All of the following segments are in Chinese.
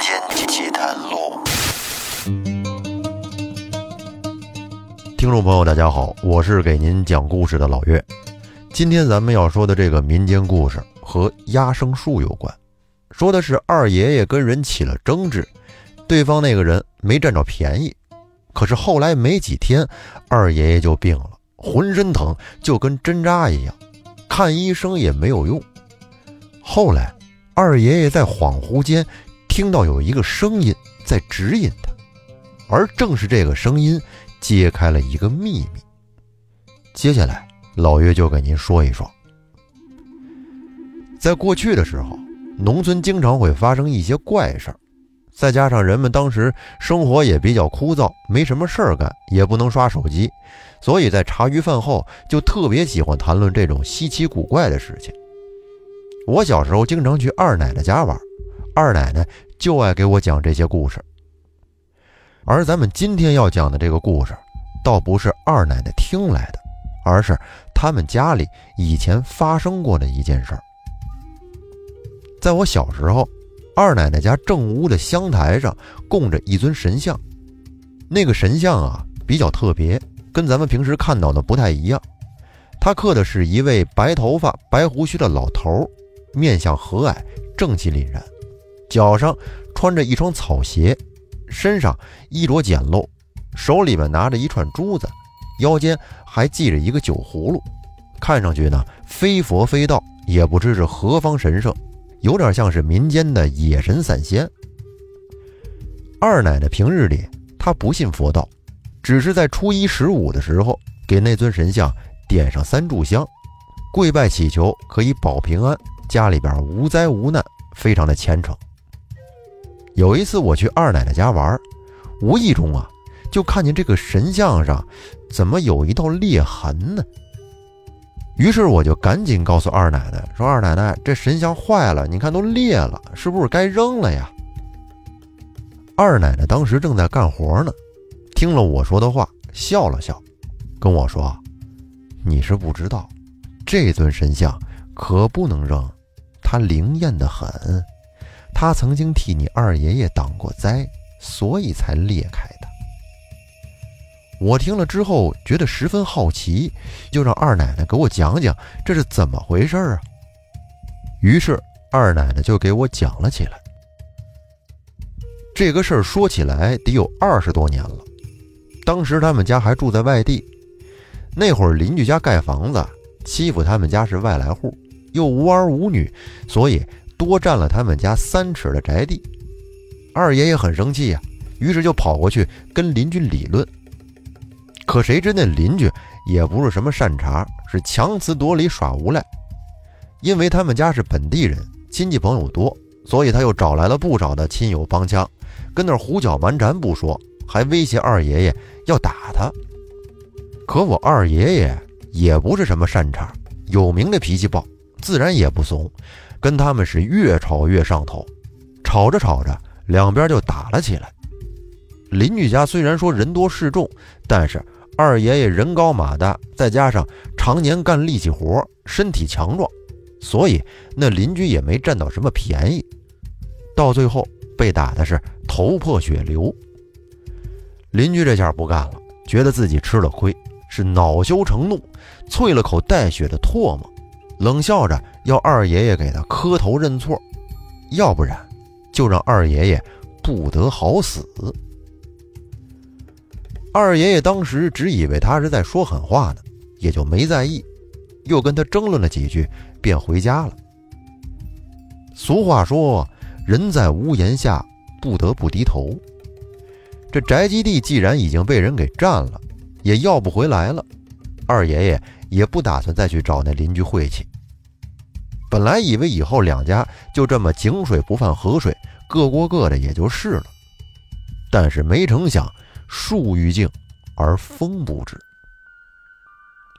间奇谈录，听众朋友，大家好，我是给您讲故事的老岳。今天咱们要说的这个民间故事和压生树有关，说的是二爷爷跟人起了争执，对方那个人没占着便宜，可是后来没几天，二爷爷就病了，浑身疼，就跟针扎一样，看医生也没有用。后来，二爷爷在恍惚间听到有一个声音在指引他，而正是这个声音揭开了一个秘密。接下来，老岳就给您说一说，在过去的时候，农村经常会发生一些怪事儿，再加上人们当时生活也比较枯燥，没什么事儿干，也不能刷手机，所以在茶余饭后就特别喜欢谈论这种稀奇古怪的事情。我小时候经常去二奶奶家玩，二奶奶就爱给我讲这些故事。而咱们今天要讲的这个故事，倒不是二奶奶听来的，而是他们家里以前发生过的一件事儿。在我小时候，二奶奶家正屋的香台上供着一尊神像，那个神像啊比较特别，跟咱们平时看到的不太一样。他刻的是一位白头发、白胡须的老头儿。面相和蔼，正气凛然，脚上穿着一双草鞋，身上衣着简陋，手里面拿着一串珠子，腰间还系着一个酒葫芦，看上去呢非佛非道，也不知是何方神圣，有点像是民间的野神散仙。二奶奶平日里她不信佛道，只是在初一十五的时候给那尊神像点上三炷香，跪拜祈求可以保平安。家里边无灾无难，非常的虔诚。有一次我去二奶奶家玩，无意中啊，就看见这个神像上怎么有一道裂痕呢？于是我就赶紧告诉二奶奶说：“二奶奶，这神像坏了，你看都裂了，是不是该扔了呀？”二奶奶当时正在干活呢，听了我说的话，笑了笑，跟我说：“你是不知道，这尊神像可不能扔。”它灵验的很，他曾经替你二爷爷挡过灾，所以才裂开的。我听了之后觉得十分好奇，就让二奶奶给我讲讲这是怎么回事啊。于是二奶奶就给我讲了起来。这个事儿说起来得有二十多年了，当时他们家还住在外地，那会儿邻居家盖房子，欺负他们家是外来户。又无儿无女，所以多占了他们家三尺的宅地。二爷爷很生气呀，于是就跑过去跟邻居理论。可谁知那邻居也不是什么善茬，是强词夺理耍无赖。因为他们家是本地人，亲戚朋友多，所以他又找来了不少的亲友帮腔，跟那胡搅蛮缠不说，还威胁二爷爷要打他。可我二爷爷也不是什么善茬，有名的脾气暴。自然也不怂，跟他们是越吵越上头，吵着吵着，两边就打了起来。邻居家虽然说人多势众，但是二爷爷人高马大，再加上常年干力气活，身体强壮，所以那邻居也没占到什么便宜。到最后被打的是头破血流。邻居这下不干了，觉得自己吃了亏，是恼羞成怒，啐了口带血的唾沫。冷笑着要二爷爷给他磕头认错，要不然就让二爷爷不得好死。二爷爷当时只以为他是在说狠话呢，也就没在意，又跟他争论了几句，便回家了。俗话说：“人在屋檐下，不得不低头。”这宅基地既然已经被人给占了，也要不回来了。二爷爷。也不打算再去找那邻居晦气。本来以为以后两家就这么井水不犯河水，各过各的也就是了。但是没成想，树欲静而风不止。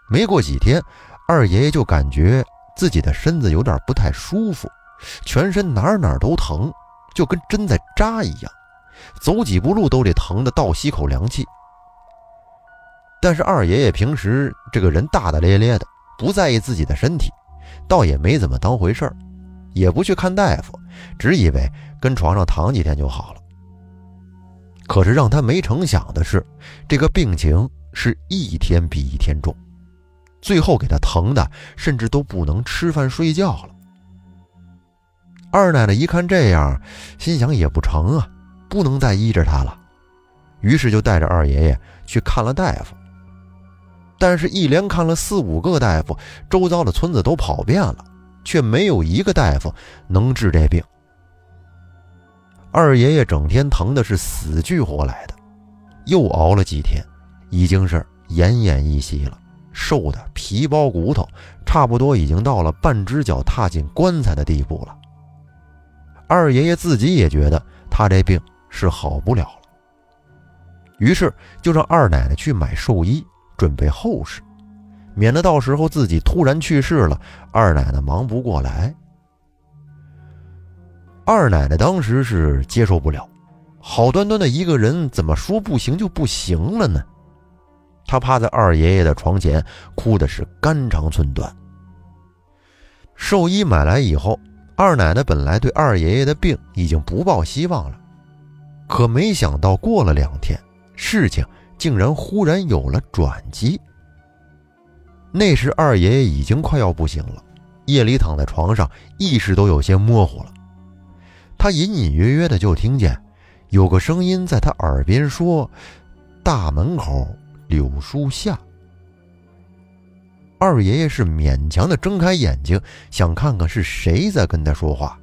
没过几天，二爷爷就感觉自己的身子有点不太舒服，全身哪哪都疼，就跟针在扎一样，走几步路都得疼得倒吸口凉气。但是二爷爷平时这个人大大咧咧的，不在意自己的身体，倒也没怎么当回事儿，也不去看大夫，只以为跟床上躺几天就好了。可是让他没成想的是，这个病情是一天比一天重，最后给他疼的甚至都不能吃饭睡觉了。二奶奶一看这样，心想也不成啊，不能再依着他了，于是就带着二爷爷去看了大夫。但是，一连看了四五个大夫，周遭的村子都跑遍了，却没有一个大夫能治这病。二爷爷整天疼的是死去活来的，又熬了几天，已经是奄奄一息了，瘦的皮包骨头，差不多已经到了半只脚踏进棺材的地步了。二爷爷自己也觉得他这病是好不了了，于是就让二奶奶去买寿衣。准备后事，免得到时候自己突然去世了，二奶奶忙不过来。二奶奶当时是接受不了，好端端的一个人，怎么说不行就不行了呢？她趴在二爷爷的床前，哭的是肝肠寸断。寿衣买来以后，二奶奶本来对二爷爷的病已经不抱希望了，可没想到过了两天，事情。竟然忽然有了转机。那时二爷爷已经快要不行了，夜里躺在床上，意识都有些模糊了。他隐隐约约的就听见有个声音在他耳边说：“大门口柳树下。”二爷爷是勉强的睁开眼睛，想看看是谁在跟他说话，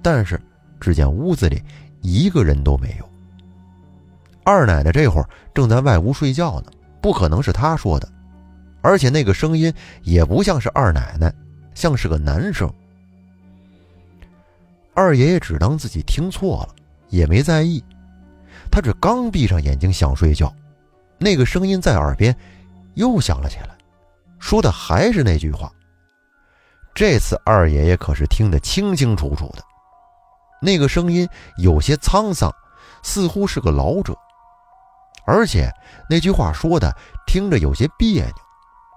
但是只见屋子里一个人都没有。二奶奶这会儿正在外屋睡觉呢，不可能是她说的，而且那个声音也不像是二奶奶，像是个男生。二爷爷只当自己听错了，也没在意。他这刚闭上眼睛想睡觉，那个声音在耳边又响了起来，说的还是那句话。这次二爷爷可是听得清清楚楚的，那个声音有些沧桑，似乎是个老者。而且那句话说的听着有些别扭，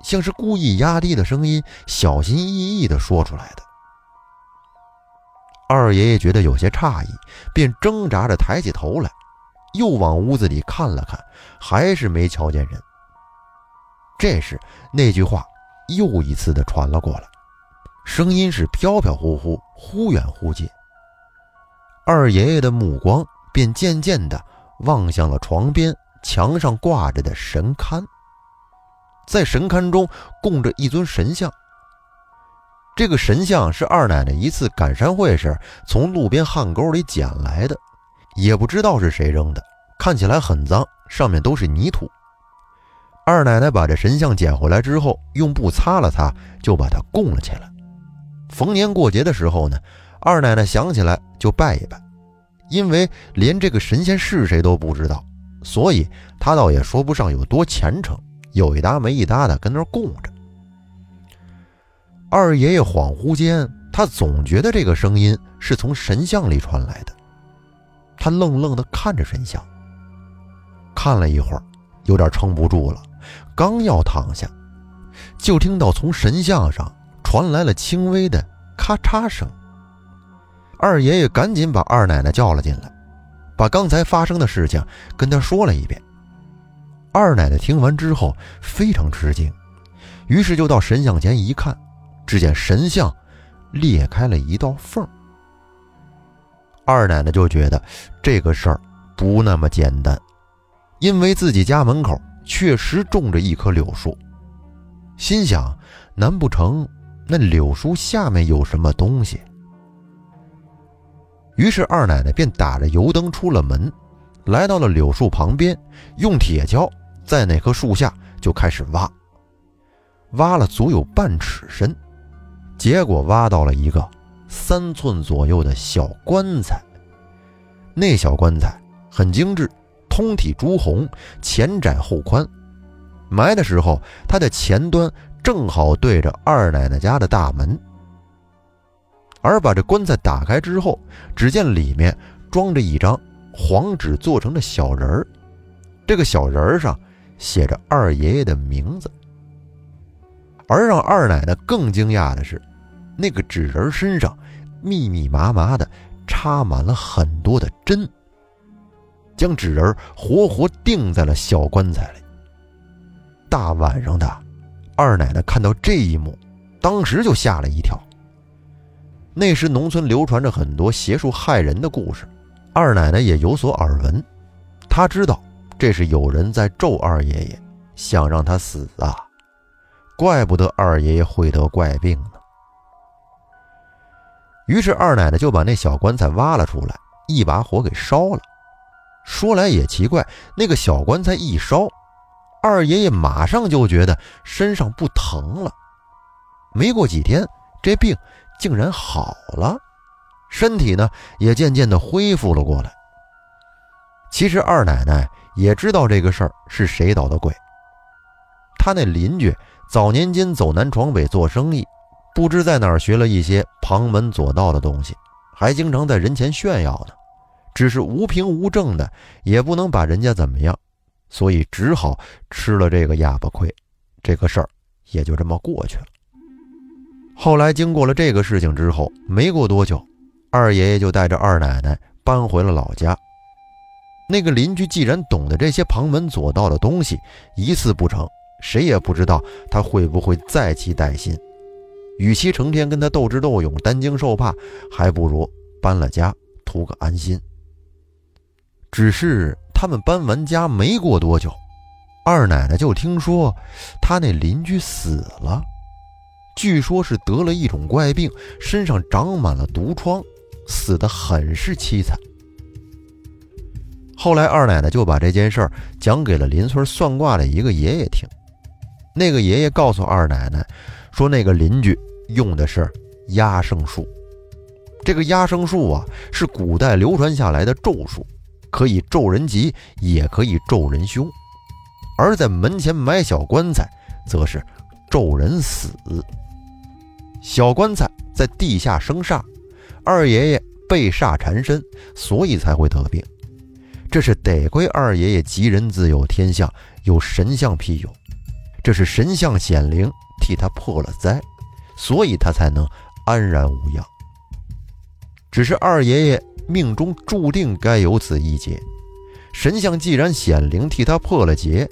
像是故意压低的声音，小心翼翼地说出来的。二爷爷觉得有些诧异，便挣扎着抬起头来，又往屋子里看了看，还是没瞧见人。这时，那句话又一次的传了过来，声音是飘飘忽忽，忽远忽近。二爷爷的目光便渐渐的望向了床边。墙上挂着的神龛，在神龛中供着一尊神像。这个神像是二奶奶一次赶山会时从路边旱沟里捡来的，也不知道是谁扔的，看起来很脏，上面都是泥土。二奶奶把这神像捡回来之后，用布擦了擦，就把它供了起来。逢年过节的时候呢，二奶奶想起来就拜一拜，因为连这个神仙是谁都不知道。所以他倒也说不上有多虔诚，有一搭没一搭的跟那儿供着。二爷爷恍惚间，他总觉得这个声音是从神像里传来的。他愣愣地看着神像，看了一会儿，有点撑不住了，刚要躺下，就听到从神像上传来了轻微的咔嚓声。二爷爷赶紧把二奶奶叫了进来。把刚才发生的事情跟他说了一遍。二奶奶听完之后非常吃惊，于是就到神像前一看，只见神像裂开了一道缝。二奶奶就觉得这个事儿不那么简单，因为自己家门口确实种着一棵柳树，心想：难不成那柳树下面有什么东西？于是二奶奶便打着油灯出了门，来到了柳树旁边，用铁锹在那棵树下就开始挖。挖了足有半尺深，结果挖到了一个三寸左右的小棺材。那小棺材很精致，通体朱红，前窄后宽。埋的时候，它的前端正好对着二奶奶家的大门。而把这棺材打开之后，只见里面装着一张黄纸做成的小人儿，这个小人儿上写着二爷爷的名字。而让二奶奶更惊讶的是，那个纸人身上密密麻麻的插满了很多的针，将纸人活活钉在了小棺材里。大晚上的，二奶奶看到这一幕，当时就吓了一跳。那时农村流传着很多邪术害人的故事，二奶奶也有所耳闻。她知道这是有人在咒二爷爷，想让他死啊！怪不得二爷爷会得怪病呢。于是二奶奶就把那小棺材挖了出来，一把火给烧了。说来也奇怪，那个小棺材一烧，二爷爷马上就觉得身上不疼了。没过几天，这病。竟然好了，身体呢也渐渐的恢复了过来。其实二奶奶也知道这个事儿是谁捣的鬼。她那邻居早年间走南闯北做生意，不知在哪儿学了一些旁门左道的东西，还经常在人前炫耀呢。只是无凭无证的，也不能把人家怎么样，所以只好吃了这个哑巴亏。这个事儿也就这么过去了。后来经过了这个事情之后，没过多久，二爷爷就带着二奶奶搬回了老家。那个邻居既然懂得这些旁门左道的东西，一次不成，谁也不知道他会不会再起歹心。与其成天跟他斗智斗勇、担惊受怕，还不如搬了家，图个安心。只是他们搬完家没过多久，二奶奶就听说他那邻居死了。据说，是得了一种怪病，身上长满了毒疮，死得很是凄惨。后来，二奶奶就把这件事儿讲给了邻村算卦的一个爷爷听。那个爷爷告诉二奶奶，说那个邻居用的是压生术。这个压生术啊，是古代流传下来的咒术，可以咒人吉，也可以咒人凶。而在门前埋小棺材，则是咒人死。小棺材在地下生煞，二爷爷被煞缠身，所以才会得病。这是得亏二爷爷吉人自有天相，有神像庇佑，这是神像显灵替他破了灾，所以他才能安然无恙。只是二爷爷命中注定该有此一劫，神像既然显灵替他破了劫，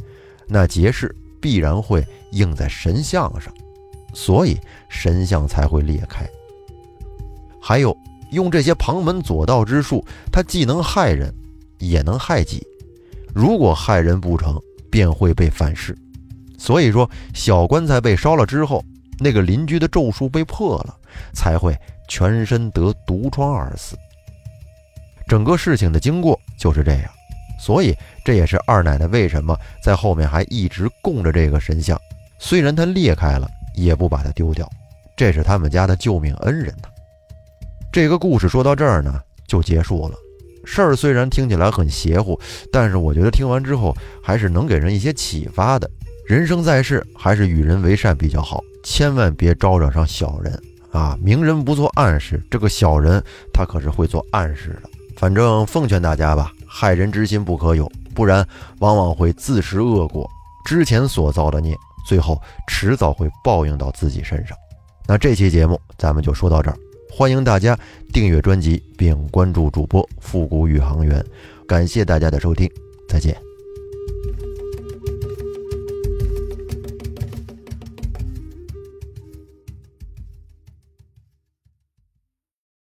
那劫势必然会应在神像上。所以神像才会裂开。还有用这些旁门左道之术，它既能害人，也能害己。如果害人不成，便会被反噬。所以说，小棺材被烧了之后，那个邻居的咒术被破了，才会全身得毒疮而死。整个事情的经过就是这样。所以这也是二奶奶为什么在后面还一直供着这个神像，虽然它裂开了。也不把它丢掉，这是他们家的救命恩人呢。这个故事说到这儿呢，就结束了。事儿虽然听起来很邪乎，但是我觉得听完之后还是能给人一些启发的。人生在世，还是与人为善比较好，千万别招惹上小人啊！明人不做暗事，这个小人他可是会做暗事的。反正奉劝大家吧，害人之心不可有，不然往往会自食恶果。之前所造的孽。最后迟早会报应到自己身上。那这期节目咱们就说到这儿，欢迎大家订阅专辑并关注主播复古宇航员，感谢大家的收听，再见。